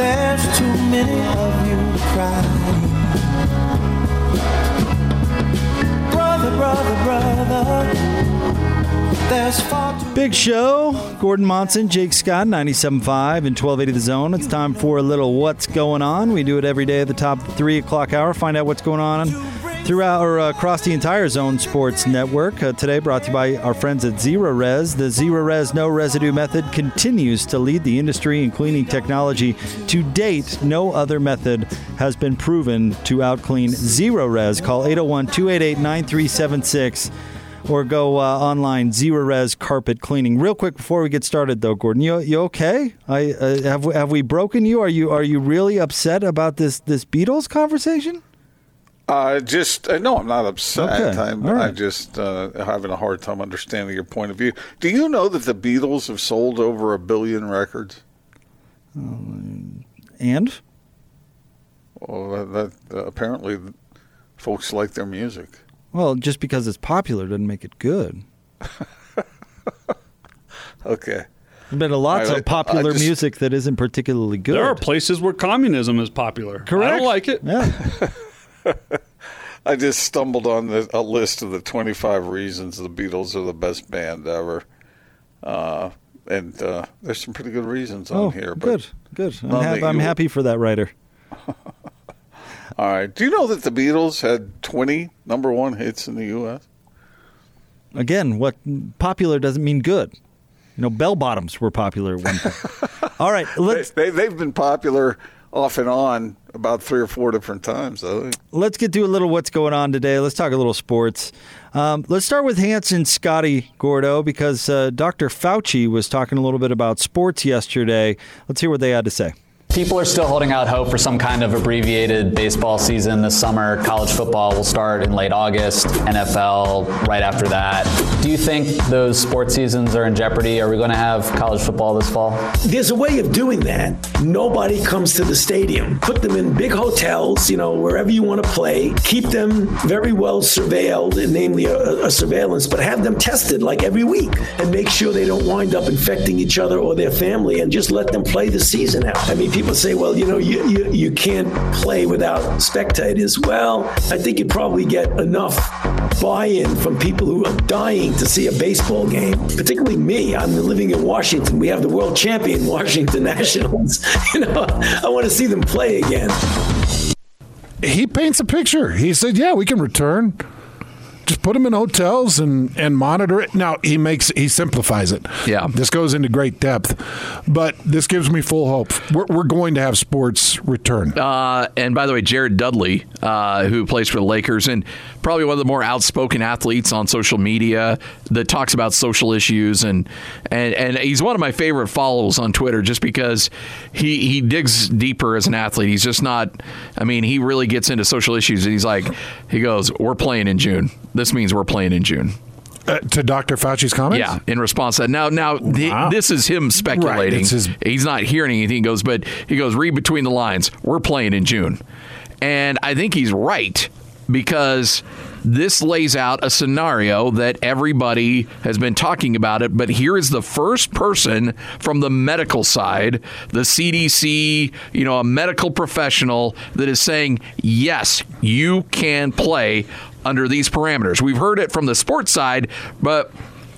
There's too many of you. Brother, brother, brother. There's far too Big show. Gordon Monson, Jake Scott, 97.5 and 1280 The Zone. It's time for a little What's Going On. We do it every day at the top 3 o'clock hour. Find out what's going on throughout or across the entire Zone Sports Network. Uh, today brought to you by our friends at ZeroRez. The ZeroRez No Residue method continues to lead the industry in cleaning technology. To date, no other method has been proven to outclean ZeroRez. Call 801 288 9376 or go uh, online zerorez carpet cleaning real quick before we get started though gordon you, you okay I, uh, have, we, have we broken you are you are you really upset about this this beatles conversation Uh, just uh, no, I'm not upset. Okay, I'm, all right. I'm just uh, having a hard time understanding your point of view. Do you know that the Beatles have sold over a billion records? and Well, that, that apparently folks like their music. well just because it's popular doesn't make it good Okay. there's been lots I- of popular just- music that isn't particularly good There are places where communism is popular. correct I don't like it. yeah I just stumbled on the, a list of the 25 reasons the Beatles are the best band ever. Uh, and uh, there's some pretty good reasons on oh here. But, good good i'm, that I'm happy for that writer All right. Do you know that the Beatles had 20 number one hits in the U.S.? again what popular doesn't mean good you know bell bottoms were popular at one point all right let's They, they've been popular off and on about three or four different times, though. let's get to a little what's going on today. Let's talk a little sports. Um, let's start with Hans and Scotty Gordo because uh, Dr. Fauci was talking a little bit about sports yesterday. Let's hear what they had to say. People are still holding out hope for some kind of abbreviated baseball season this summer. College football will start in late August, NFL right after that. Do you think those sports seasons are in jeopardy? Are we going to have college football this fall? There's a way of doing that. Nobody comes to the stadium. Put them in big hotels, you know, wherever you want to play. Keep them very well surveilled, namely a, a surveillance, but have them tested like every week and make sure they don't wind up infecting each other or their family and just let them play the season out. I mean, people say, well, you know, you, you, you can't play without spectators. Well, I think you probably get enough buy-in from people who are dying to see a baseball game, particularly me. I'm living in Washington. We have the world champion Washington Nationals. You know, I want to see them play again. he paints a picture. He said, "Yeah, we can return. Just put them in hotels and and monitor it." Now he makes he simplifies it. Yeah. this goes into great depth, but this gives me full hope. We're, we're going to have sports return. Uh, and by the way, Jared Dudley, uh, who plays for the Lakers and probably one of the more outspoken athletes on social media that talks about social issues and and, and he's one of my favorite follows on Twitter just because he he digs deeper as an athlete. He's just not. I mean, he really gets into social issues and he's like, he goes, "We're playing in June. This means we're playing in June." Uh, to Dr. Fauci's comments. Yeah, in response to that. Now, now th- this is him speculating. it's his- He's not hearing anything. He goes, but he goes, read between the lines. We're playing in June. And I think he's right because this lays out a scenario that everybody has been talking about it. But here is the first person from the medical side, the CDC, you know, a medical professional that is saying, yes, you can play under these parameters. We've heard it from the sports side, but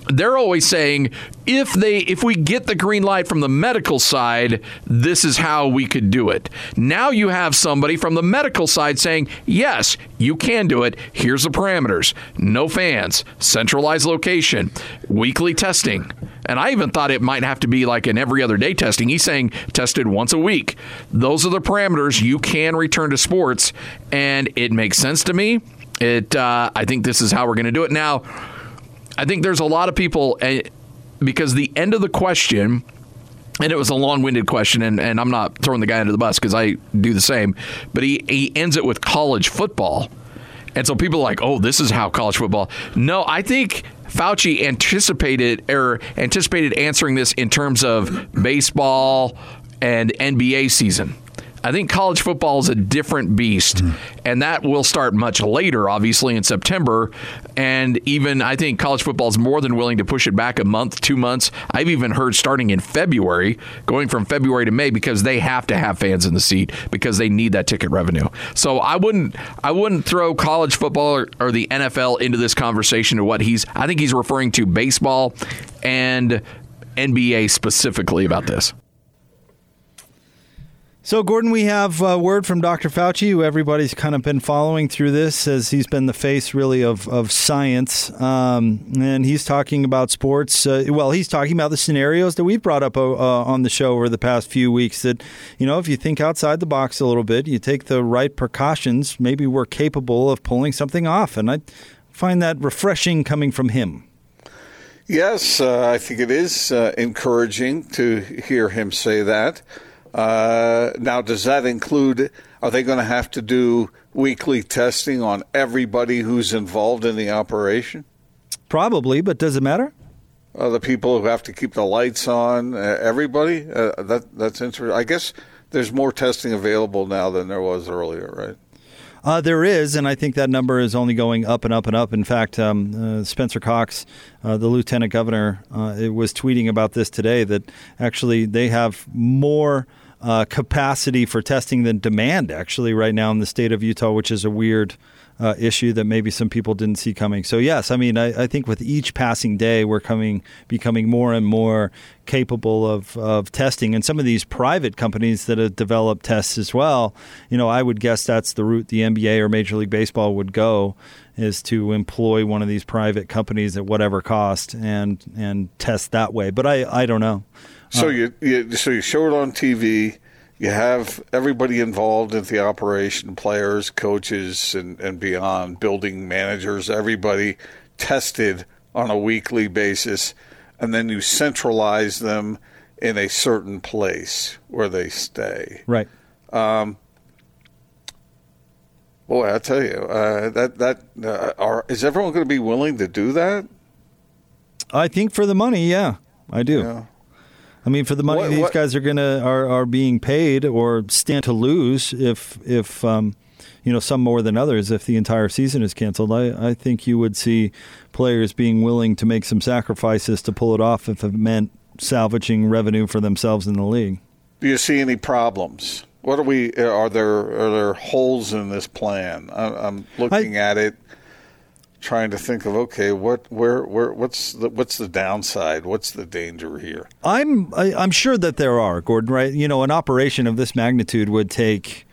they're always saying if they if we get the green light from the medical side this is how we could do it now you have somebody from the medical side saying yes you can do it here's the parameters no fans centralized location weekly testing and I even thought it might have to be like an every other day testing. He's saying tested once a week. Those are the parameters you can return to sports, and it makes sense to me. It, uh, I think this is how we're going to do it. Now, I think there's a lot of people uh, because the end of the question, and it was a long-winded question, and, and I'm not throwing the guy under the bus because I do the same, but he he ends it with college football, and so people are like, oh, this is how college football. No, I think Fauci anticipated or anticipated answering this in terms of baseball and NBA season. I think college football is a different beast, mm-hmm. and that will start much later, obviously in September. And even I think college football is more than willing to push it back a month, two months. I've even heard starting in February, going from February to May, because they have to have fans in the seat because they need that ticket revenue. So I wouldn't I wouldn't throw college football or, or the NFL into this conversation of what he's. I think he's referring to baseball and NBA specifically about this. So, Gordon, we have a word from Dr. Fauci, who everybody's kind of been following through this as he's been the face, really, of, of science. Um, and he's talking about sports. Uh, well, he's talking about the scenarios that we've brought up uh, on the show over the past few weeks that, you know, if you think outside the box a little bit, you take the right precautions, maybe we're capable of pulling something off. And I find that refreshing coming from him. Yes, uh, I think it is uh, encouraging to hear him say that. Uh, now, does that include? Are they going to have to do weekly testing on everybody who's involved in the operation? Probably, but does it matter? Uh, the people who have to keep the lights on, uh, everybody. Uh, that that's interesting. I guess there's more testing available now than there was earlier, right? Uh, there is, and I think that number is only going up and up and up. In fact, um, uh, Spencer Cox, uh, the lieutenant governor, uh, was tweeting about this today that actually they have more uh, capacity for testing than demand actually right now in the state of Utah, which is a weird uh, issue that maybe some people didn't see coming. So yes, I mean I, I, think with each passing day we're coming becoming more and more capable of, of testing, and some of these private companies that have developed tests as well. You know, I would guess that's the route the NBA or Major League Baseball would go is to employ one of these private companies at whatever cost and and test that way. But I I don't know. So you, you so you show it on TV. You have everybody involved in the operation, players, coaches, and, and beyond, building managers, everybody tested on a weekly basis, and then you centralize them in a certain place where they stay. Right. Um, boy, I tell you, uh, that that uh, are, is everyone going to be willing to do that? I think for the money, yeah, I do. Yeah. I mean, for the money what, these what? guys are gonna are, are being paid or stand to lose if if um, you know some more than others if the entire season is canceled. I, I think you would see players being willing to make some sacrifices to pull it off if it meant salvaging revenue for themselves in the league. Do you see any problems? What are we? Are there are there holes in this plan? I'm looking I, at it trying to think of okay, what where where what's the what's the downside? What's the danger here? I'm I, am i am sure that there are, Gordon. Right? You know, an operation of this magnitude would take.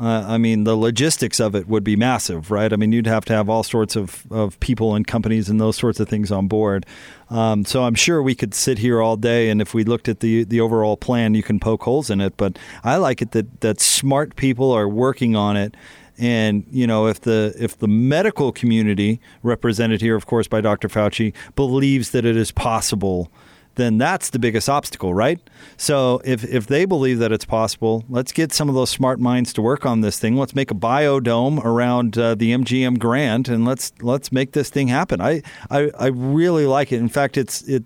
Uh, I mean, the logistics of it would be massive, right? I mean, you'd have to have all sorts of, of people and companies and those sorts of things on board. Um, so I'm sure we could sit here all day, and if we looked at the the overall plan, you can poke holes in it. But I like it that that smart people are working on it and you know, if the if the medical community, represented here, of course, by Dr. Fauci, believes that it is possible, then that's the biggest obstacle, right? So if if they believe that it's possible, let's get some of those smart minds to work on this thing. Let's make a biodome around uh, the MGM Grand, and let's let's make this thing happen. I, I I really like it. In fact, it's it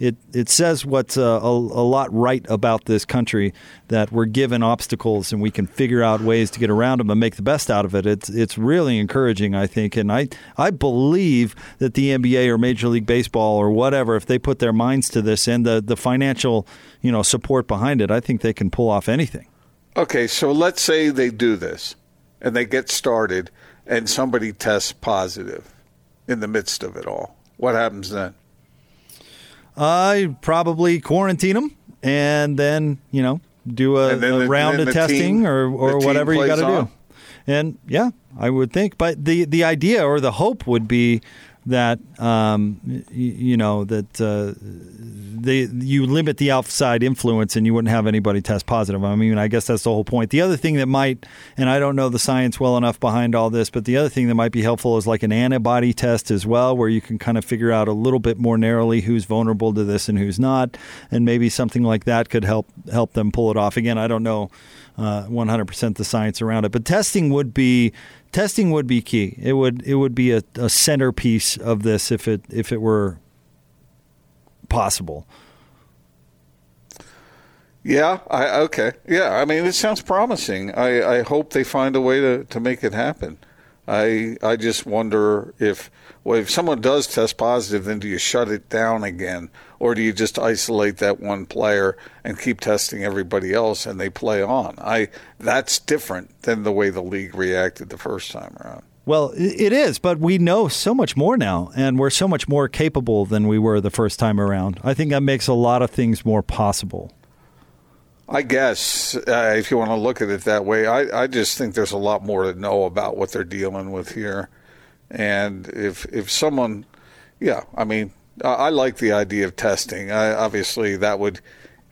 it it says what's a, uh, a, a, lot right about this country that we're given obstacles and we can figure out ways to get around them and make the best out of it. It's it's really encouraging, I think, and I I believe that the NBA or Major League Baseball or whatever, if they put their minds to this and the the financial you know support behind it, I think they can pull off anything. Okay, so let's say they do this and they get started and somebody tests positive in the midst of it all. What happens then? I probably quarantine them and then you know do a, a round of testing team, or or whatever you got to do. And yeah, I would think, but the the idea or the hope would be that um, you know that uh, they you limit the outside influence and you wouldn't have anybody test positive. I mean, I guess that's the whole point. The other thing that might, and I don't know the science well enough behind all this, but the other thing that might be helpful is like an antibody test as well, where you can kind of figure out a little bit more narrowly who's vulnerable to this and who's not, and maybe something like that could help help them pull it off. Again, I don't know uh, 100% the science around it, but testing would be testing would be key. It would it would be a, a centerpiece of this if it if it were possible. Yeah, I okay. Yeah, I mean it sounds promising. I, I hope they find a way to, to make it happen. I I just wonder if well if someone does test positive, then do you shut it down again, or do you just isolate that one player and keep testing everybody else and they play on? I that's different than the way the league reacted the first time around. Well, it is, but we know so much more now, and we're so much more capable than we were the first time around. I think that makes a lot of things more possible. I guess uh, if you want to look at it that way, I, I just think there's a lot more to know about what they're dealing with here, and if if someone, yeah, I mean, I, like the idea of testing. I, obviously, that would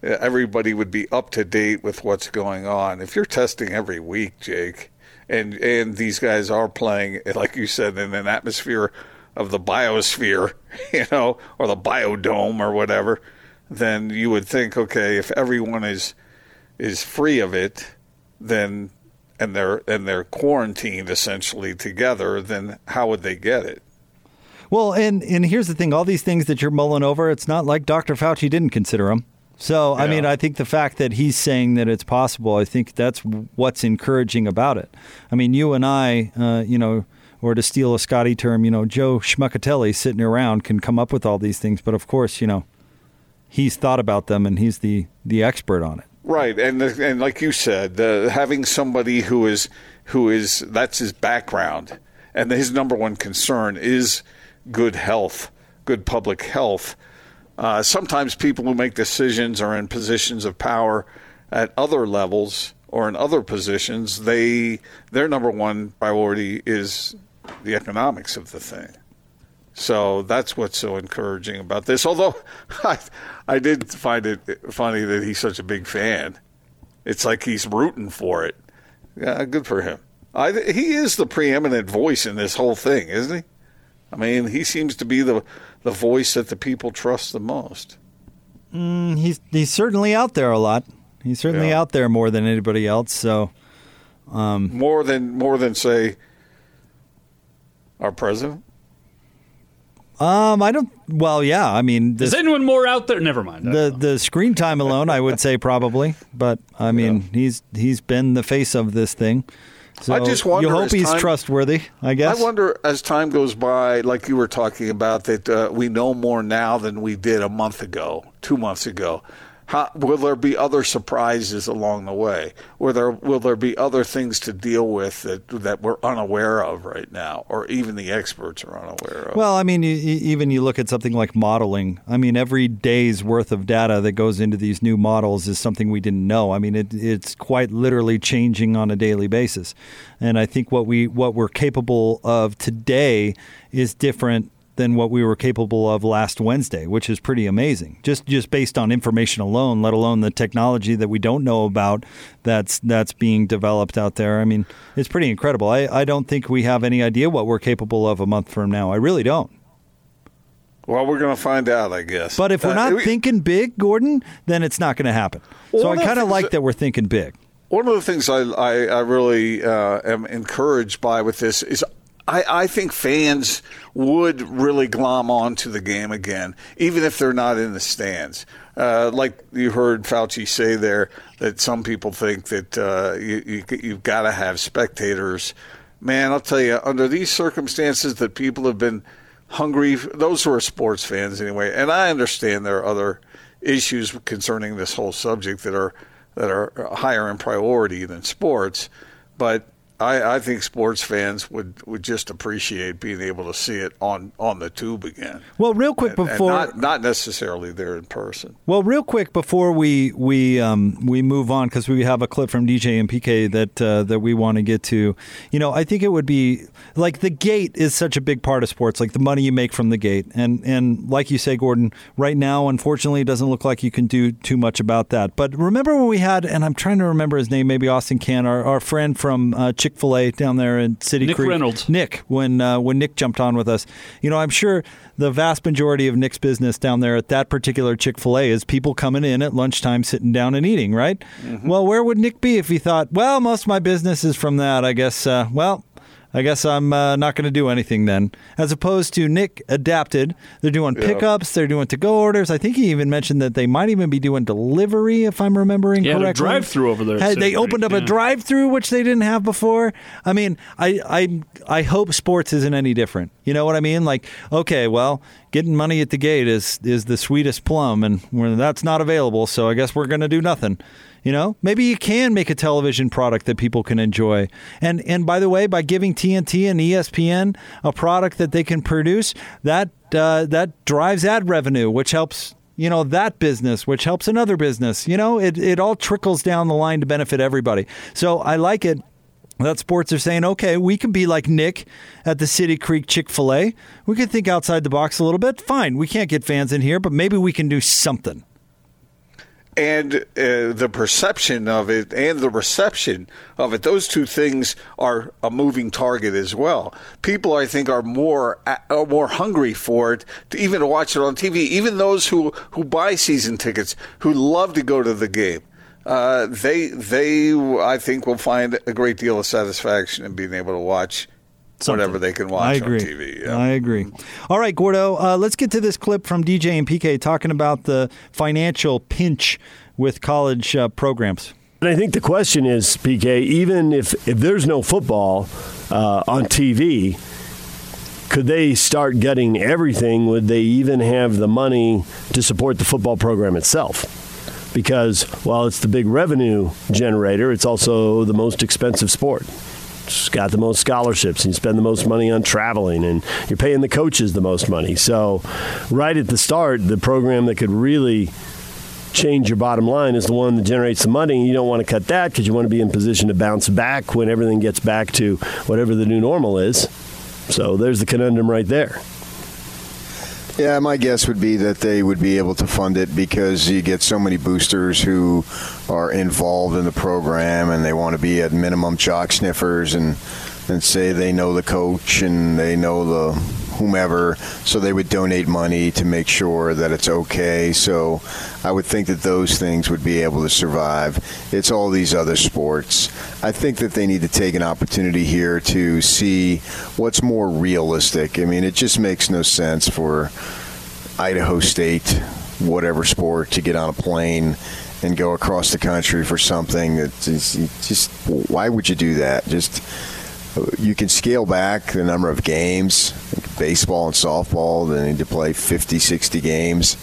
everybody would be up to date with what's going on. If you're testing every week, Jake, and and these guys are playing, like you said, in an atmosphere of the biosphere, you know, or the biodome or whatever, then you would think, okay, if everyone is is free of it, then and they're and they're quarantined essentially together, then how would they get it? Well, and and here's the thing: all these things that you're mulling over, it's not like Dr. Fauci didn't consider them. So, I mean, I think the fact that he's saying that it's possible, I think that's what's encouraging about it. I mean, you and I, uh, you know, or to steal a Scotty term, you know, Joe Schmuckatelli sitting around can come up with all these things, but of course, you know, he's thought about them and he's the the expert on it. Right, and and like you said, the, having somebody who is who is that's his background, and his number one concern is good health, good public health. Uh, sometimes people who make decisions are in positions of power at other levels or in other positions. They their number one priority is the economics of the thing. So that's what's so encouraging about this. Although I, I did find it funny that he's such a big fan. It's like he's rooting for it. Yeah, good for him. I, he is the preeminent voice in this whole thing, isn't he? I mean, he seems to be the the voice that the people trust the most. He's he's certainly out there a lot. He's certainly Yeah. out there more than anybody else. So, More than more than say our president. um, I don't. Well, yeah. I mean, Is anyone more out there? Never mind. The know. the screen time alone, I would say probably. But I mean, he's he's been the face of this thing. So I just wonder You hope he's time- trustworthy. I guess. I wonder as time goes by, like you were talking about, that uh, we know more now than we did a month ago, two months ago. How, will there be other surprises along the way? Will there will there be other things to deal with that that we're unaware of right now, or even the experts are unaware of? Well, I mean, you, even you look at something like modeling. I mean, every day's worth of data that goes into these new models is something we didn't know. I mean, it, it's quite literally changing on a daily basis, and I think what we what we're capable of today is different than what we were capable of last Wednesday, which is pretty amazing. Just just based on information alone, let alone the technology that we don't know about that's that's being developed out there. I mean, it's pretty incredible. I, I don't think we have any idea what we're capable of a month from now. I really don't. well, we're going to find out, I guess. But if we're Uh, not we- thinking big, Gordon, then it's not going to happen. So I one of the kind of like that- that we're thinking big. One of the things I, I, I really uh, am encouraged by with this is I, I think fans would really glom on to the game again, even if they're not in the stands. Uh, like you heard Fauci say there, that some people think that uh, you, you, you've got to have spectators. Man, I'll tell you, under these circumstances that people have been hungry, those who are sports fans anyway, and I understand there are other issues concerning this whole subject that are that are higher in priority than sports, but I, I think sports fans would, would just appreciate being able to see it on, on the tube again. Well, real quick And- and before not, not necessarily there in person. Well, real quick before we we um, we move on because we have a clip from DJ and PK that uh, that we want to get to. You know, I think it would be like the gate is such a big part of sports, like the money you make from the gate, and and like you say, Gordon, right now, unfortunately, it doesn't look like you can do too much about that. But remember when we had, and I'm trying to remember his name, maybe Austin Can, our, our friend from uh, Chick Fil A down there in City Nick Creek, Reynolds. Nick, when uh, when Nick jumped on with us, you know, I'm sure the vast majority of Nick's business down there at that particular Chick Fil A is people coming in at lunchtime, sitting down and eating. Right? Well, where would Nick be if he thought, well, most of my business is from that? I guess. Uh, well. I guess I'm uh, not going to do anything then. As opposed to Nick adapted. They're doing pickups, they're doing to go orders. I think he even mentioned that they might even be doing delivery, if I'm remembering Yeah, correctly. drive-through over there at Had- They opened up a drive through, which they didn't have before. I mean, I, I, I hope sports isn't any different. You know what I mean? Like, okay, well, getting money at the gate is, is the sweetest plum, and that's not available, so I guess we're going to do nothing. You know, maybe you can make a television product that people can enjoy. And and by the way, by giving TNT and ESPN a product that they can produce, that uh, that drives ad revenue, which helps you know that business, which helps another business. You know, it it all trickles down the line to benefit everybody. So I like it. That sports are saying, okay, we can be like Nick at the City Creek Chick fil A. We can think outside the box a little bit. Fine, we can't get fans in here, but maybe we can do something. And uh, the perception of it and the reception of it those two things are a moving target as well. People i think are more are more hungry for it to even watch it on tv even those who who buy season tickets who love to go to the game uh, they they I think will find a great deal of satisfaction in being able to watch whatever they can watch I agree. on TV. Yeah. I agree. All right, Gordo, uh, let's get to this clip from DJ and PK talking about the financial pinch with college uh, programs. And I think the question is, PK, even if, if there's no football uh, on TV, could they start getting everything? Would they even have the money to support the football program itself? Because while it's the big revenue generator, it's also the most expensive sport. Got the most scholarships, and you spend the most money on traveling, and you're paying the coaches the most money. So, right at the start, the program that could really change your bottom line is the one that generates the money. You don't want to cut that because you want to be in position to bounce back when everything gets back to whatever the new normal is. So there's the conundrum right there. Yeah, my guess would be that they would be able to fund it because you get so many boosters who are involved in the program and they want to be at minimum chalk sniffers and and say they know the coach and they know the whomever, so they would donate money to make sure that it's okay. So I would think that those things would be able to survive. It's all these other sports. I think that they need to take an opportunity here to see what's more realistic. I mean, it just makes no sense for Idaho State, whatever sport, to get on a plane and go across the country for something that is just why would you do that? Just you can scale back the number of games. Baseball and softball, they need to play 50, 60 games.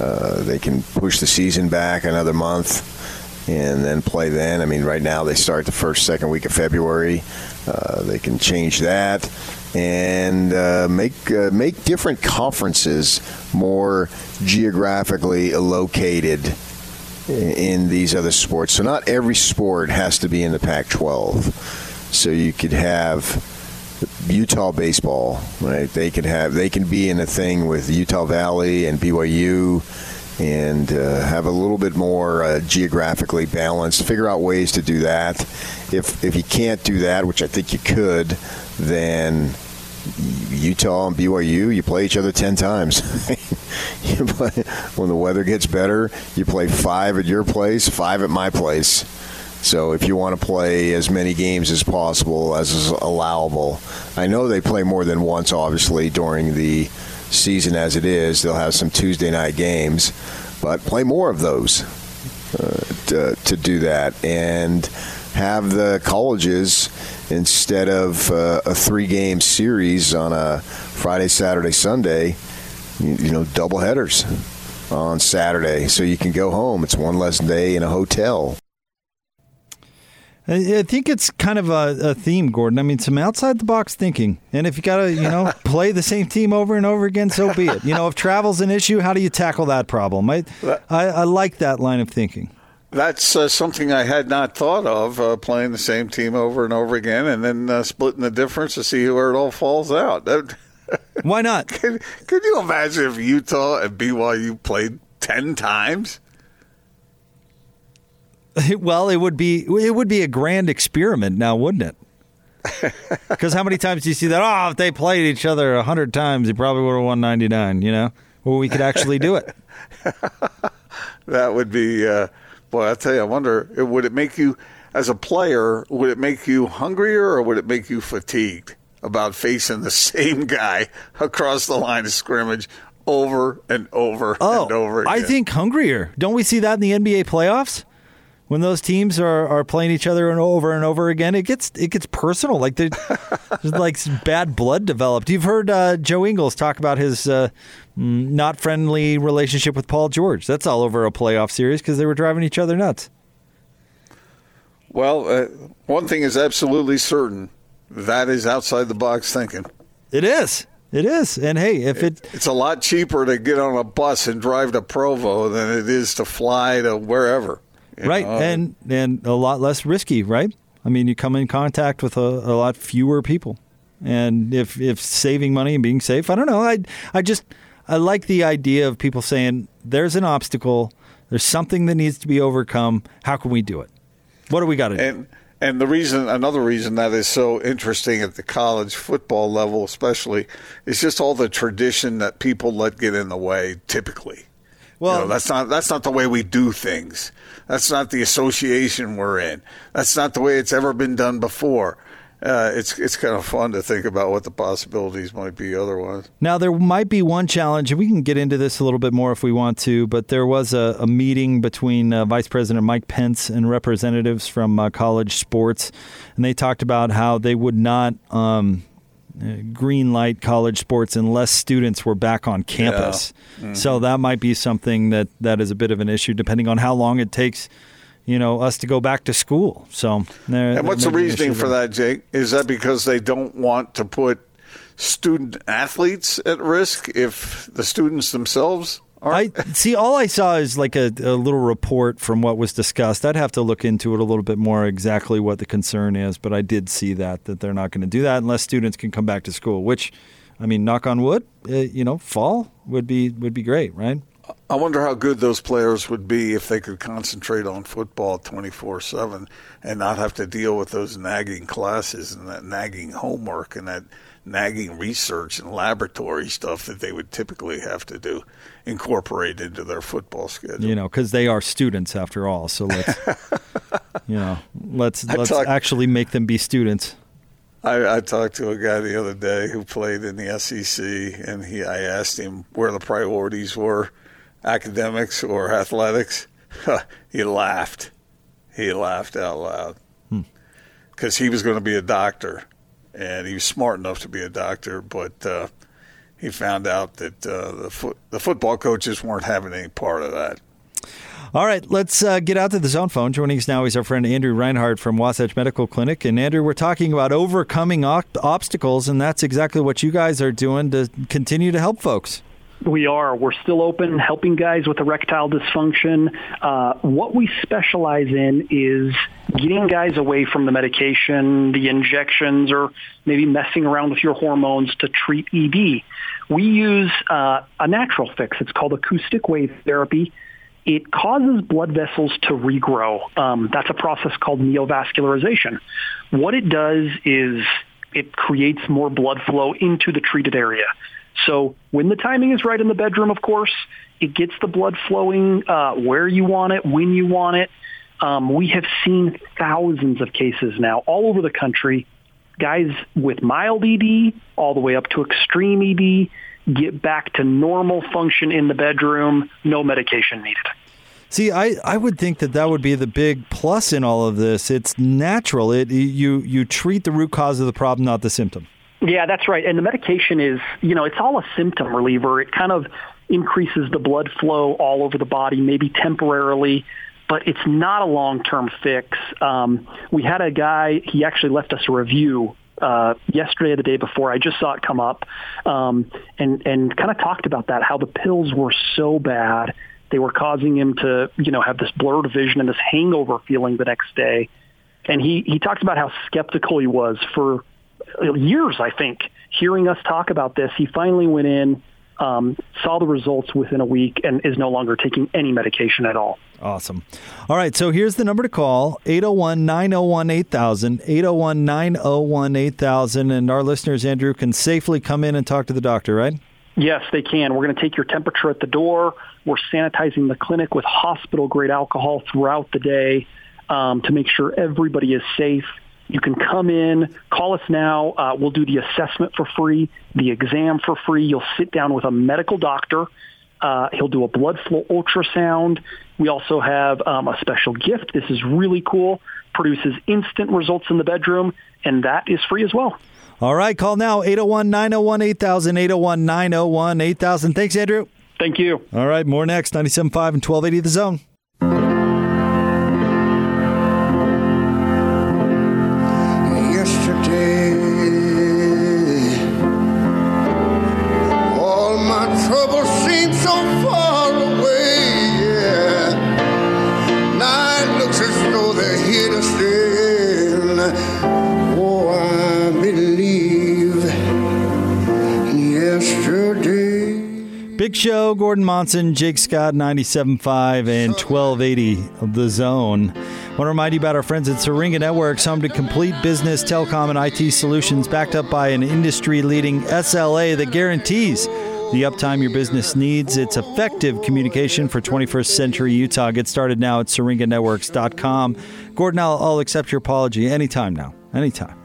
Uh, they can push the season back another month and then play then. I mean, right now they start the first, second week of February. Uh, they can change that and uh, make uh, make different conferences more geographically located in these other sports. So not every sport has to be in the Pac-12. So you could have Utah baseball, right? They could have they can be in a thing with Utah Valley and BYU, and uh, have a little bit more uh, geographically balanced. Figure out ways to do that. If if you can't do that, which I think you could, then Utah and BYU, you play each other 10 times. play, when the weather gets better, you play five at your place, five at my place. So if you want to play as many games as possible, as is allowable, I know they play more than once, obviously, during the season as it is. They'll have some Tuesday night games, but play more of those uh, to, to do that. And have the colleges instead of uh, a three game series on a Friday, Saturday, Sunday, you, you know, double headers on Saturday so you can go home. It's one less day in a hotel. I think it's kind of a, a theme, Gordon. I mean, some outside the box thinking. And if you got to, you know, play the same team over and over again, so be it. You know, if travel's an issue, how do you tackle that problem? I, I, I like that line of thinking. That's uh, something I had not thought of, uh, playing the same team over and over again and then uh, splitting the difference to see where it all falls out. That- Why not? Can, can you imagine if Utah and BYU played 10 times? Well, it would be it would be a grand experiment now, wouldn't it? Because how many times do you see that? Oh, if they played each other a hundred times, he probably would have won ninety nine. You know, well, we could actually do it. That would be uh, Boy, I tell you, I wonder would it make you as a player? Would it make you hungrier or would it make you fatigued about facing the same guy across the line of scrimmage over and over Oh, and over again? I think hungrier. Don't we see that in the NBA playoffs? When those teams are, are playing each other and over and over again, it gets it gets personal. Like there- there's like bad blood developed. You've heard uh, Joe Ingles talk about his uh, not friendly relationship with Paul George. That's all over a playoff series because they were driving each other nuts. Well, uh, one thing is absolutely certain: that is outside the box thinking. It is. It is. And hey, if it It's a lot cheaper to get on a bus and drive to Provo than it is to fly to wherever. Right know? and and a lot less risky, right? I mean, you come in contact with a, a lot fewer people, and if if saving money and being safe, I don't know. I I just I like the idea of people saying there's an obstacle, there's something that needs to be overcome. How can we do it? What do we got to do? And and the reason, another reason that is so interesting at the college football level, especially, is just all the tradition that people let get in the way. Typically, Well- you know, that's not that's not the way we do things. That's not the association we're in. That's not the way it's ever been done before. Uh, it's it's kind of fun to think about what the possibilities might be otherwise. Now, there might be one challenge, and we can get into this a little bit more if we want to, but there was a, a meeting between uh, Vice President Mike Pence and representatives from uh, college sports, and they talked about how they would not um, Uh, green light college sports unless students were back on campus. Mm-hmm. So that might be something that, that is a bit of an issue, depending on how long it takes. You know, us to go back to school. So, there, And what's the may be an reasoning for there. that, Jake? Is that because they don't want to put student athletes at risk if the students themselves? I see. All I saw is like a, a little report from what was discussed. I'd have to look into it a little bit more exactly what the concern is, but I did see that that they're not going to do that unless students can come back to school. Which, I mean, knock on wood, uh, you know, fall would be would be great, right? I wonder how good those players would be if they could concentrate on football 24 7 and not have to deal with those nagging classes and that nagging homework and that nagging research and laboratory stuff that they would typically have to do, incorporate into their football schedule. You know, because they are students after all. So let's, you know, let's I let's talk- actually make them be students. I, I talked to a guy the other day who played in the SEC, and he I asked him where the priorities were, academics or athletics. he laughed. He laughed out loud hmm. because he was going to be a doctor, and he was smart enough to be a doctor, but uh, he found out that uh, the the football coaches weren't having any part of that. All right, let's uh, get out to the zone phone. Joining us now is our friend Andrew Reinhardt from Wasatch Medical Clinic. And Andrew, we're talking about overcoming obstacles, and that's exactly what you guys are doing to continue to help folks. We are. We're still open, helping guys with erectile dysfunction. Uh, what we specialize in is getting guys away from the medication, the injections, or maybe messing around with your hormones to treat ED. We use uh, a natural fix. It's called acoustic wave therapy. It causes blood vessels to regrow. Um, that's a process called neovascularization. What it does is it creates more blood flow into the treated area. So when the timing is right in the bedroom, of course, it gets the blood flowing uh, where you want it, when you want it. Um, we have seen thousands of cases now all over the country. Guys with mild ED all the way up to extreme ED get back to normal function in the bedroom, no medication needed. See, I, I would think that that would be the big plus in all of this. It's natural. It you you treat the root cause of the problem, not the symptom. Yeah, that's right. And the medication is, you know, it's all a symptom reliever. It kind of increases the blood flow all over the body, maybe temporarily, but it's not a long-term fix. Um, we had a guy, he actually left us a review uh, yesterday or the day before. I just saw it come up um, and, and kind of talked about that, how the pills were so bad. They were causing him to, you know, have this blurred vision and this hangover feeling the next day. And he, he talked about how skeptical he was for years, I think, hearing us talk about this. He finally went in, um, saw the results within a week, and is no longer taking any medication at all. Awesome. All right, so here's the number to call 801 901 8000. 801 901 8000. And our listeners, Andrew, can safely come in and talk to the doctor, right? Yes, they can. We're going to take your temperature at the door. We're sanitizing the clinic with hospital grade alcohol throughout the day um, to make sure everybody is safe. You can come in, call us now. Uh, we'll do the assessment for free, the exam for free. You'll sit down with a medical doctor. Uh, he'll do a blood flow ultrasound. We also have um, a special gift. This is really cool. Produces instant results in the bedroom, and that is free as well. All right, call now 801 901 8000 801 901 8000. Thanks, Andrew. Thank you. All right, more next 97.5 and 1280 The Zone. Gordon Monson, Jake Scott, 97.5 and 1280 of The Zone. want to remind you about our friends at Syringa Networks, home to complete business, telecom, and IT solutions backed up by an industry leading SLA that guarantees the uptime your business needs. It's effective communication for 21st century Utah. Get started now at syringanetworks.com. Gordon, I'll, I'll accept your apology anytime now. Anytime.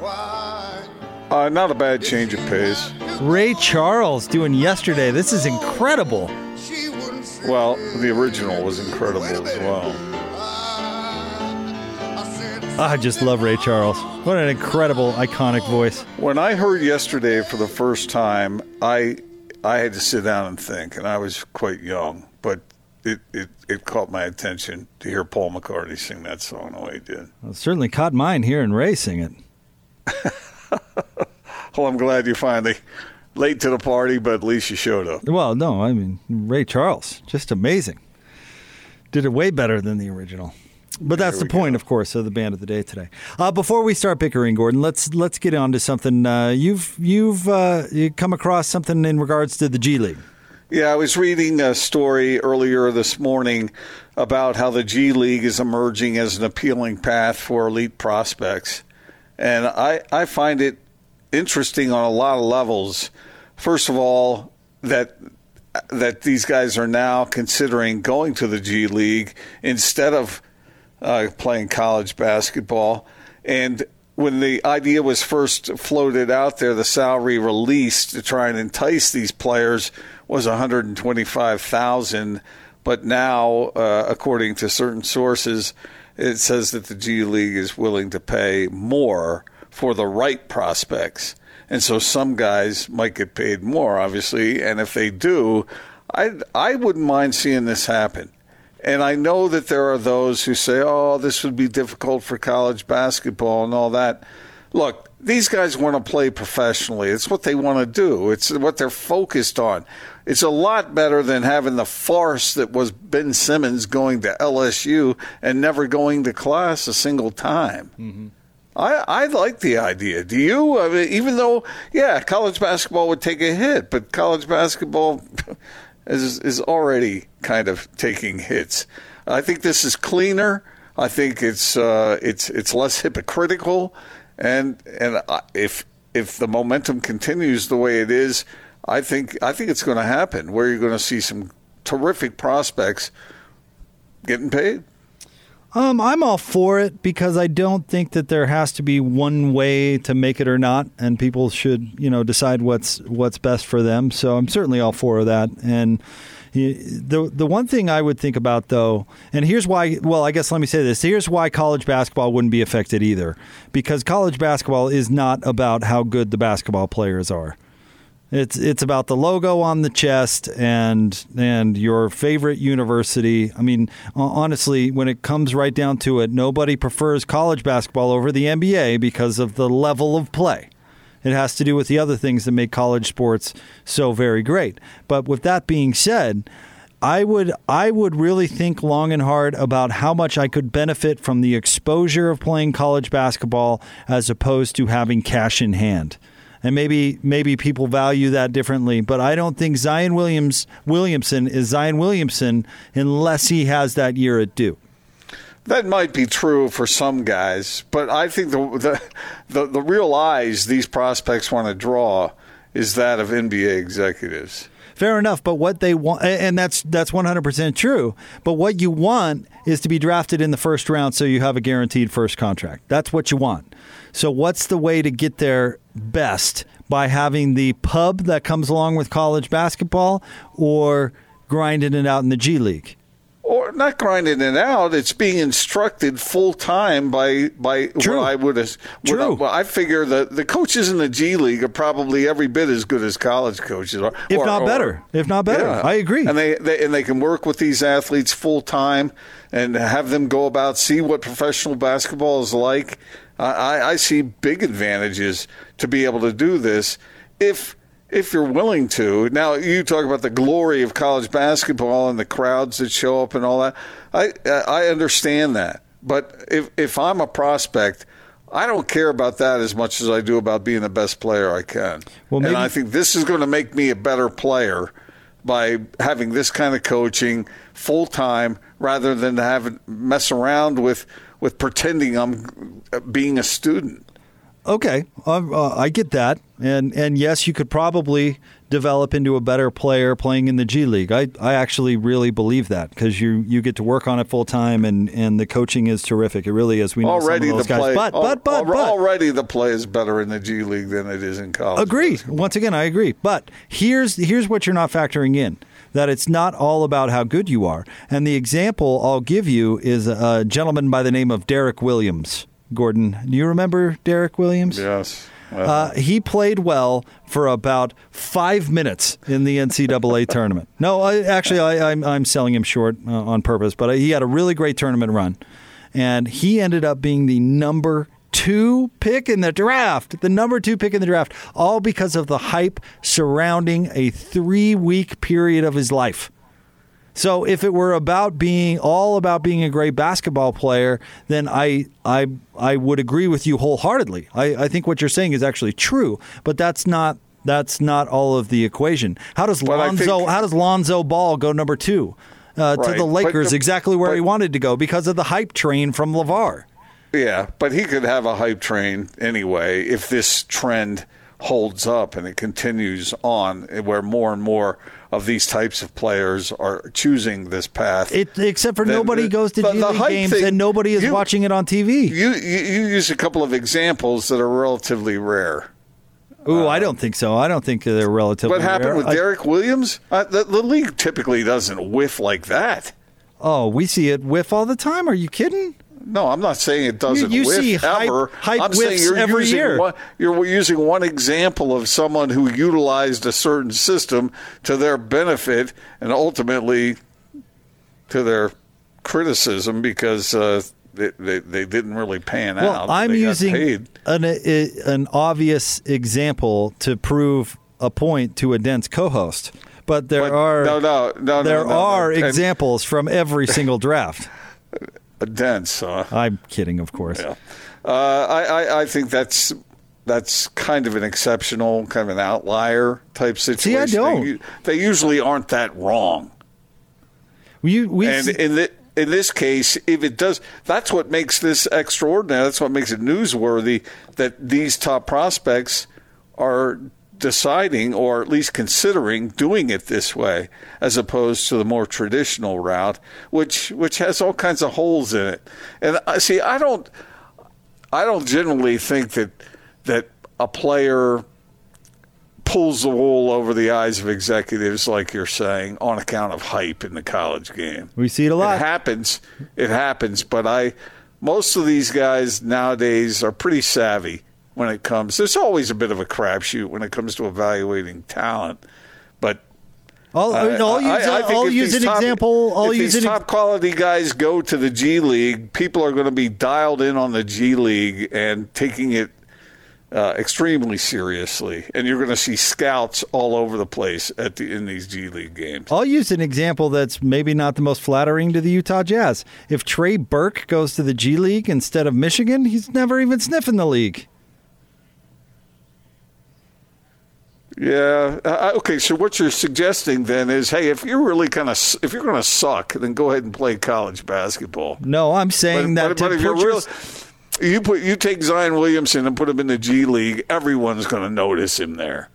Uh, not a bad change of pace. Ray Charles doing yesterday. This is incredible. Well, the original was incredible as well. I just love Ray Charles. What an incredible, iconic voice. When I heard yesterday for the first time, I I had to sit down and think, and I was quite young, but it, it, it caught my attention to hear Paul McCartney sing that song the way he did. Well, it certainly caught mine hearing Ray sing it. Well, I'm glad you finally late to the party, but at least you showed up. Well, no, I mean Ray Charles, just amazing. Did it way better than the original. But that's the point, of course, of the band of the day today. Uh, before we start bickering, Gordon, let's let's get on to something. Uh, you've you've uh, you come across something in regards to the G League. Yeah, I was reading a story earlier this morning about how the G League is emerging as an appealing path for elite prospects. And I, I find it interesting on a lot of levels. First of all, that that these guys are now considering going to the G League instead of uh, playing college basketball. And when the idea was first floated out there, the salary released to try and entice these players was 125,000. But now, uh, according to certain sources, it says that the G League is willing to pay more for the right prospects. And so some guys might get paid more, obviously. And if they do, I, I wouldn't mind seeing this happen. And I know that there are those who say, oh, this would be difficult for college basketball and all that. Look, these guys want to play professionally. It's what they want to do, it's what they're focused on. It's a lot better than having the farce that was Ben Simmons going to LSU and never going to class a single time. Mm-hmm. I, I like the idea. Do you? I mean, even though, yeah, college basketball would take a hit, but college basketball is is already kind of taking hits. I think this is cleaner. I think it's uh, it's it's less hypocritical, and and if if the momentum continues the way it is, I think I think it's going to happen. Where you're going to see some terrific prospects getting paid. Um, I'm all for it because I don't think that there has to be one way to make it or not, and people should, you know, decide what's what's best for them. So I'm certainly all for that. And the the one thing I would think about though, and here's why. Well, I guess let me say this. Here's why college basketball wouldn't be affected either, because college basketball is not about how good the basketball players are. It's it's about the logo on the chest and and your favorite university. I mean, honestly, when it comes right down to it, nobody prefers college basketball over the NBA because of the level of play. It has to do with the other things that make college sports so very great. But with that being said, I would I would really think long and hard about how much I could benefit from the exposure of playing college basketball as opposed to having cash in hand. And maybe maybe people value that differently, but I don't think Zion Williams Williamson is Zion Williamson unless he has that year at Duke. That might be true for some guys, but I think the the the, the real eyes these prospects want to draw is that of NBA executives. Fair enough, but what they want, and that's that's 100% true. But what you want is to be drafted in the first round so you have a guaranteed first contract. That's what you want. So, what's the way to get there best? By having the pub that comes along with college basketball or grinding it out in the G League? or not grinding it out. It's being instructed full time by by True. what I would have. True. well, I figure that the coaches in the G League are probably every bit as good as college coaches are, If or- not or- better. If not better. Yeah. I agree. And they, they and they can work with these athletes full time and have them go about see what professional basketball is like. I, I, see big advantages to be able to do this if if you're willing to. Now you talk about the glory of college basketball and the crowds that show up and all that. I I understand that, but if if I'm a prospect. I don't care about that as much as I do about being the best player I can. Well, maybe- and I think this is going to make me a better player by having this kind of coaching full time rather than to have it mess around with with pretending I'm uh, being a student. Okay, uh, uh, I get that, and and yes, you could probably develop into a better player playing in the G League. I, I actually really believe that because you you get to work on it full time, and, and the coaching is terrific. It really is. We know already some of those the guys, play, but al- but but al- but already the play is better in the G League than it is in college. Agree. Once again, I agree. But here's here's what you're not factoring in: that it's not all about how good you are. And the example I'll give you is a gentleman by the name of Derrick Williams. Gordon, do you remember Derrick Williams? Yes. Uh, he played well for about five minutes in the NCAA tournament. No, I, actually, I, I'm, I'm selling him short uh, on purpose, but he had a really great tournament run. And he ended up being the number two pick in the draft, the number two pick in the draft, all because of the hype surrounding a three week period of his life. So if it were about being all about being a great basketball player, then I I I would agree with you wholeheartedly. I, I think what you're saying is actually true, but that's not that's not all of the equation. How does But Lonzo think- how does Lonzo Ball go number two uh, to the Lakers? the- exactly where but- he wanted to go because of the hype train from LaVar. Yeah, but he could have a hype train anyway if this trend holds up and it continues on, where more and more of these types of players are choosing this path. It, except for Then nobody the- goes to the- G League games thing- and nobody is you- watching it on TV. You, you you use a couple of examples that are relatively rare. Ooh, I don't think so. I don't think they're relatively. What happened rare. with I- Derrick Williams? Uh, the, the league typically doesn't whiff like that. Oh, we see it whiff all the time. Are you kidding? No, I'm not saying it doesn't you whiff see hype- ever. hype I'm saying you're every using year. One, you're using one example of someone who utilized a certain system to their benefit and ultimately to their criticism because uh, they, they, they didn't really pan Well, out. I'm using an a, an obvious example to prove a point to a dense co-host, but there But are no, no, no, there no, no, are no. And- examples from every single draft. dense. Uh, I'm kidding, of course. Yeah. Uh, I, I, I think that's that's kind of an exceptional, kind of an outlier type situation. See, I don't. They, they usually aren't that wrong. We we And in the, in this case, if it does, that's what makes this extraordinary. That's what makes it newsworthy that these top prospects are deciding, or at least considering, doing it this way, as opposed to the more traditional route, which which has all kinds of holes in it. And I see, I don't, I don't generally think that that a player pulls the wool over the eyes of executives, like you're saying, on account of hype in the college game. we see it a lot. It happens. It happens. But I, most of these guys nowadays are pretty savvy when it comes. There's always a bit of a crapshoot when it comes to evaluating talent, but. I'll, I- I'll use, I, I I'll use an top- example. I'll if use these ex- top quality guys go to the G League, people are going to be dialed in on the G League and taking it uh, extremely seriously, and you're going to see scouts all over the place at the in these G League games. I'll use an example that's maybe not the most flattering to the Utah Jazz. If Trey Burke goes to the G League instead of Michigan, he's never even sniffing the league. Yeah. Uh, okay. So what you're suggesting then is, hey, if you're really kind of if you're going to suck, then go ahead and play college basketball. No, I'm saying But, that but, but if you're real, you put you take Zion Williamson and put him in the G League, everyone's going to notice him there.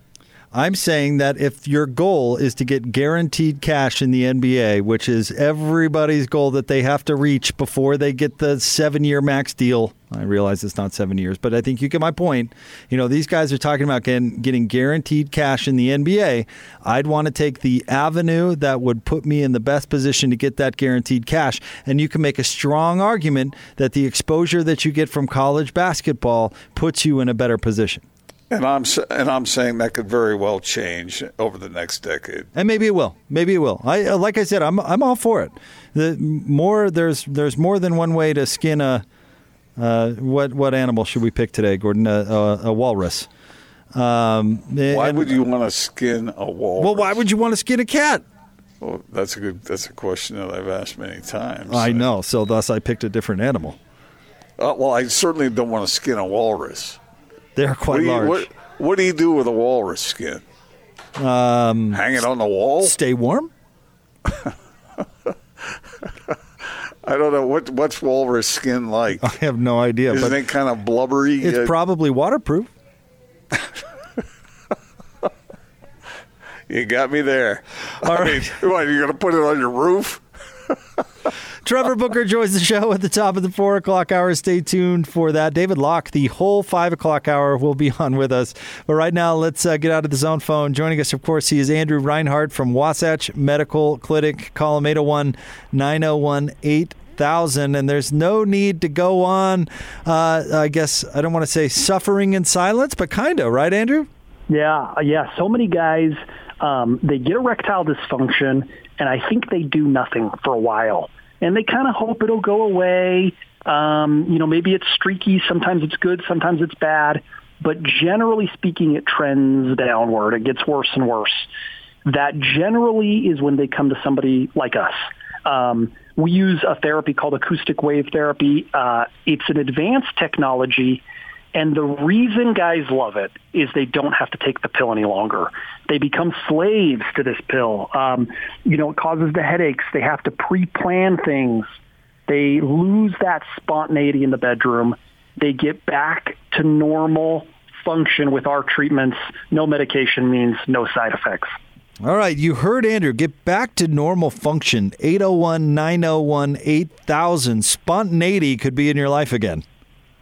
I'm saying that if your goal is to get guaranteed cash in the NBA, which is everybody's goal that they have to reach before they get the seven year max deal, I realize it's not seven years, but I think you get my point. You know, these guys are talking about getting, getting guaranteed cash in the NBA. I'd want to take the avenue that would put me in the best position to get that guaranteed cash. And you can make a strong argument that the exposure that you get from college basketball puts you in a better position. And I'm and I'm saying that could very well change over the next decade. And maybe it will. Maybe it will. I like I said, I'm I'm all for it. The more there's there's more than one way to skin a uh, what what animal should we pick today, Gordon? A, walrus. Um, Why and- would you want to skin a walrus? Well, why would you want to skin a cat? Well, that's a good. That's a question that I've asked many times. I know. So thus, I picked a different animal. Uh, well, I certainly don't want to skin a walrus. They're What quite do, you, large. what, what do you do with a walrus skin? Um, Hang it on the wall? Stay warm. I don't know what what's walrus skin like. I have no idea. Isn't but it kind of blubbery? It's Uh, probably waterproof. you got me there. All I right. mean, what, you're going to put it on your roof? Trevor Booker joins the show at the top of the four o'clock hour. Stay tuned for that. David Locke, the whole five o'clock hour, will be on with us. But right now, let's uh, get out of the zone phone. Joining us, of course, he is Andrew Reinhardt from Wasatch Medical Clinic. Call him 801 901 8000. And there's no need to go on, uh, I guess, I don't want to say suffering in silence, but kind of, right, Andrew? Yeah, yeah. So many guys, um, they get erectile dysfunction, and I think they do nothing for a while, and they kind of hope it'll go away. Um, you know, maybe it's streaky. Sometimes it's good. Sometimes it's bad. But generally speaking, it trends downward. It gets worse and worse. That generally is when they come to somebody like us. Um, we use a therapy called acoustic wave therapy. Uh, it's an advanced technology and the reason guys love it is they don't have to take the pill any longer. They become slaves to this pill. Um, you know, it causes the headaches. They have to pre-plan things. They lose that spontaneity in the bedroom. They get back to normal function with our treatments. No medication means no side effects. All right, you heard Andrew. Get back to normal function. 801 901 8000. Spontaneity could be in your life again.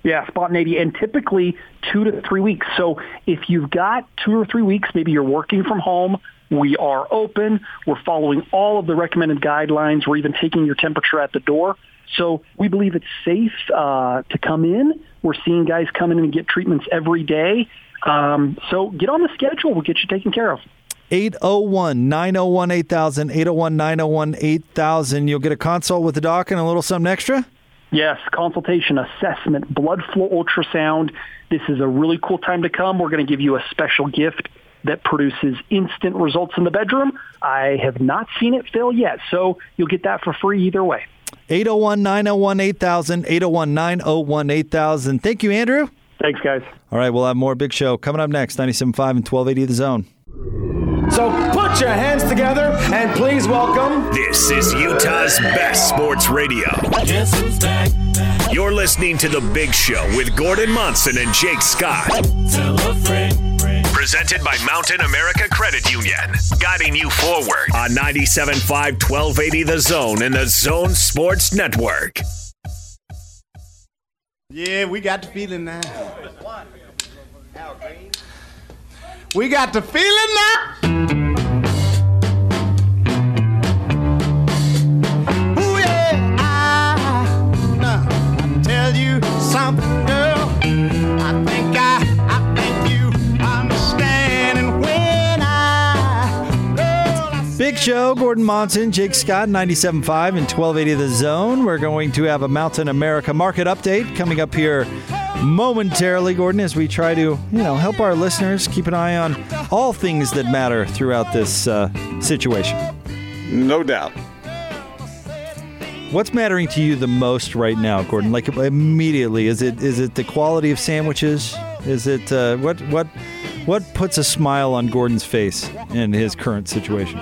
Yeah, spontaneity, and typically two to three weeks. So if you've got two or three weeks, maybe you're working from home, we are open. We're following all of the recommended guidelines. We're even taking your temperature at the door. So we believe it's safe uh, to come in. We're seeing guys come in and get treatments every day. Um, so get on the schedule. We'll get you taken care of. 801 901 8000. 801 901 8000. You'll get a consult with the doc and a little something extra? Yes, consultation, assessment, blood flow ultrasound. This is a really cool time to come. We're going to give you a special gift that produces instant results in the bedroom. I have not seen it fail yet, so you'll get that for free either way. 801 901 8000. 801 901 8000. Thank you, Andrew. Thanks, guys. All right, we'll have more Big Show coming up next 97.5 and 1280 of The Zone. So put your hands together and please welcome. This is Utah's best sports radio. You're listening to The Big Show with Gordon Monson and Jake Scott. Presented by Mountain America Credit Union. Guiding you forward on 97.5 1280 The Zone and The Zone Sports Network. Yeah, we got the feeling now. We got the feeling now. Ooh, yeah, I, uh, I tell you something, girl. I think I, I think you understand. And when I, Big Show, Gordon Monson, Jake Scott, 97.5 and 1280 The Zone. We're going to have a Mountain America market update coming up here momentarily, Gordon, as we try to, you know, help our listeners keep an eye on all things that matter throughout this uh, situation. No doubt. What's mattering to you the most right now, Gordon? Like immediately, is it is it the quality of sandwiches? Is it uh, what what what puts a smile on Gordon's face in his current situation?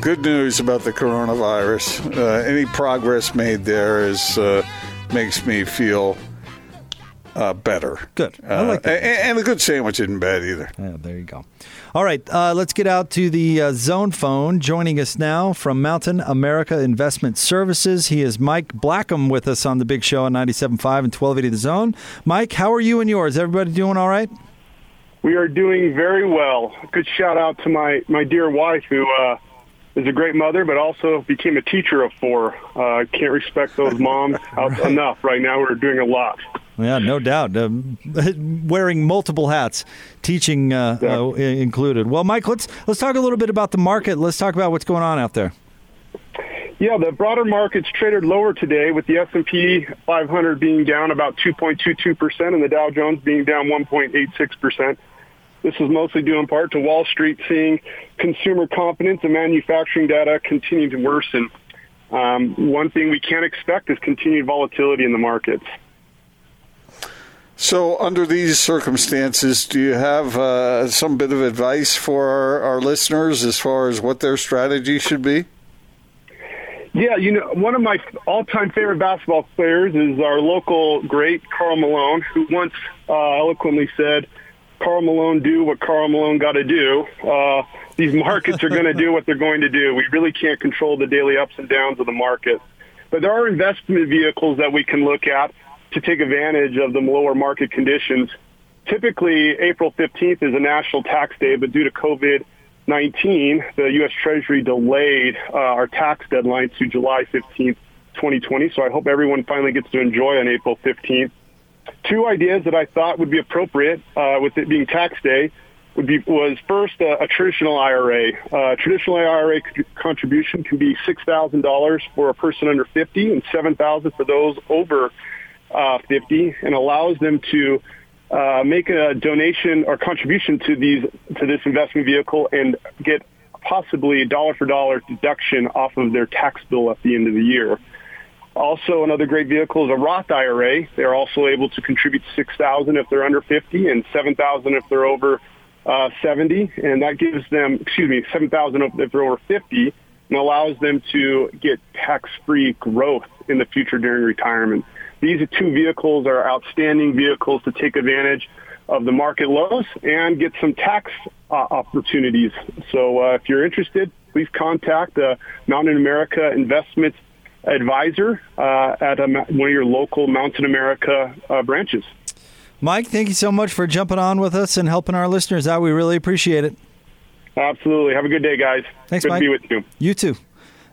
Good news about the coronavirus. Uh, any progress made there is uh, makes me feel uh, better. Good. Uh, I like that. And, and a good sandwich isn't bad either. Yeah, there you go. All right, uh, let's get out to the uh, zone phone. Joining us now from Mountain America Investment Services, he is Mike Blackham with us on the big show on 97.5 and 1280 The Zone. Mike, how are you and yours? Everybody doing all right? We are doing very well. Good shout out to my, my dear wife who uh, is a great mother, but also became a teacher of four. Uh, can't respect those moms out enough. Right now, we're doing a lot. Yeah, no doubt. Um, wearing multiple hats, teaching uh, uh, included. Well, Mike, let's let's talk a little bit about the market. Let's talk about what's going on out there. Yeah, the broader market's traded lower today, with the S&P 500 being down about 2.22 percent and the Dow Jones being down 1.86 percent. This is mostly due in part to Wall Street seeing consumer confidence and manufacturing data continue to worsen. Um, one thing we can't expect is continued volatility in the markets. So, under these circumstances, do you have uh, some bit of advice for our, our listeners as far as what their strategy should be? Yeah, you know, one of my all-time favorite basketball players is our local great Karl Malone, who once uh, eloquently said, "Karl Malone, do what Karl Malone got to do." Uh, these markets are going to do what they're going to do. We really can't control the daily ups and downs of the market, but there are investment vehicles that we can look at to take advantage of the lower market conditions. Typically, April 15th is a national tax day, but due to COVID 19, the U.S. Treasury delayed uh, our tax deadline to July 15th, 2020. So I hope everyone finally gets to enjoy on April 15th. Two ideas that I thought would be appropriate uh, with it being tax day would be was first uh, a traditional IRA. Uh, traditional IRA contribution can be six thousand dollars for a person under 50 and seven thousand for those over uh, 50, and allows them to uh, make a donation or contribution to these to this investment vehicle and get possibly a dollar for dollar deduction off of their tax bill at the end of the year. Also, another great vehicle is a Roth IRA. They're also able to contribute six thousand if they're under fifty and seven thousand if they're over uh, seventy, and that gives them, excuse me, seven thousand if they're over fifty, and allows them to get tax-free growth in the future during retirement. These two vehicles are outstanding vehicles to take advantage of the market lows and get some tax uh, opportunities. So uh, if you're interested, please contact uh, Mountain America Investment Advisor uh, at a, one of your local Mountain America uh, branches. Mike, thank you so much for jumping on with us and helping our listeners out. We really appreciate it. Absolutely. Have a good day, guys. Thanks, good Mike. to be with you. You too.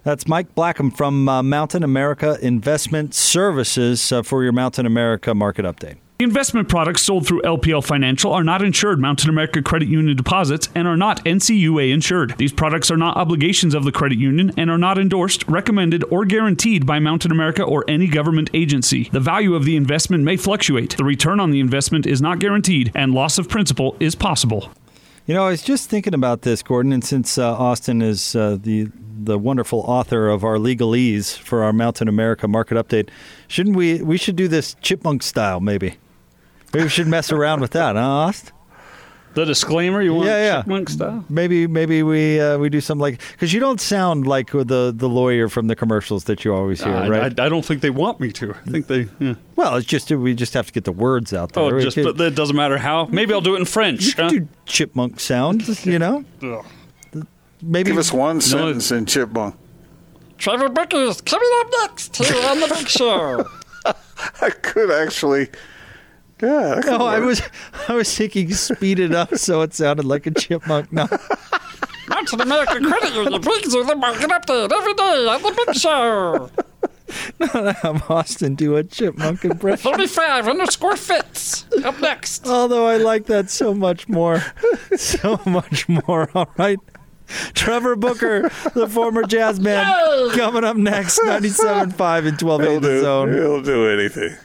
That's Mike Blackham from uh, Mountain America Investment Services uh, for your Mountain America market update. Investment products sold through LPL Financial are not insured Mountain America Credit Union deposits and are not NCUA insured. These products are not obligations of the credit union and are not endorsed, recommended, or guaranteed by Mountain America or any government agency. The value of the investment may fluctuate. The return on the investment is not guaranteed, and loss of principal is possible. You know, I was just thinking about this, Gordon, and since uh, Austin is uh, the the wonderful author of our legalese for our Mountain America market update, shouldn't we? We should do this chipmunk style, maybe. Maybe we should mess around with that, huh, Aust? The disclaimer you want yeah, yeah. chipmunk style? Maybe maybe we uh, we do something like because you don't sound like the the lawyer from the commercials that you always hear, I, right? I, I don't think they want me to. I think they. Yeah. well, it's just we just have to get the words out there. Oh, just could- but it doesn't matter how. Maybe I'll do it in French. you could huh? do chipmunk sounds, you know. Maybe Give us one sentence in Chipmunk. Trevor Booker is coming up next here on the Big Show. I could actually. Yeah. that could No, I was I was thinking speed it up so it sounded like a chipmunk. No. Mountain America Credit Union brings you the market update every day on the Big Show. have Austin do a chipmunk impression. 35 underscore fits. Up next. Although I like that so much more. So much more. All right. Trevor Booker, the former jazz man, coming up next, 97.5 and 1280 He'll the zone. he'll do anything.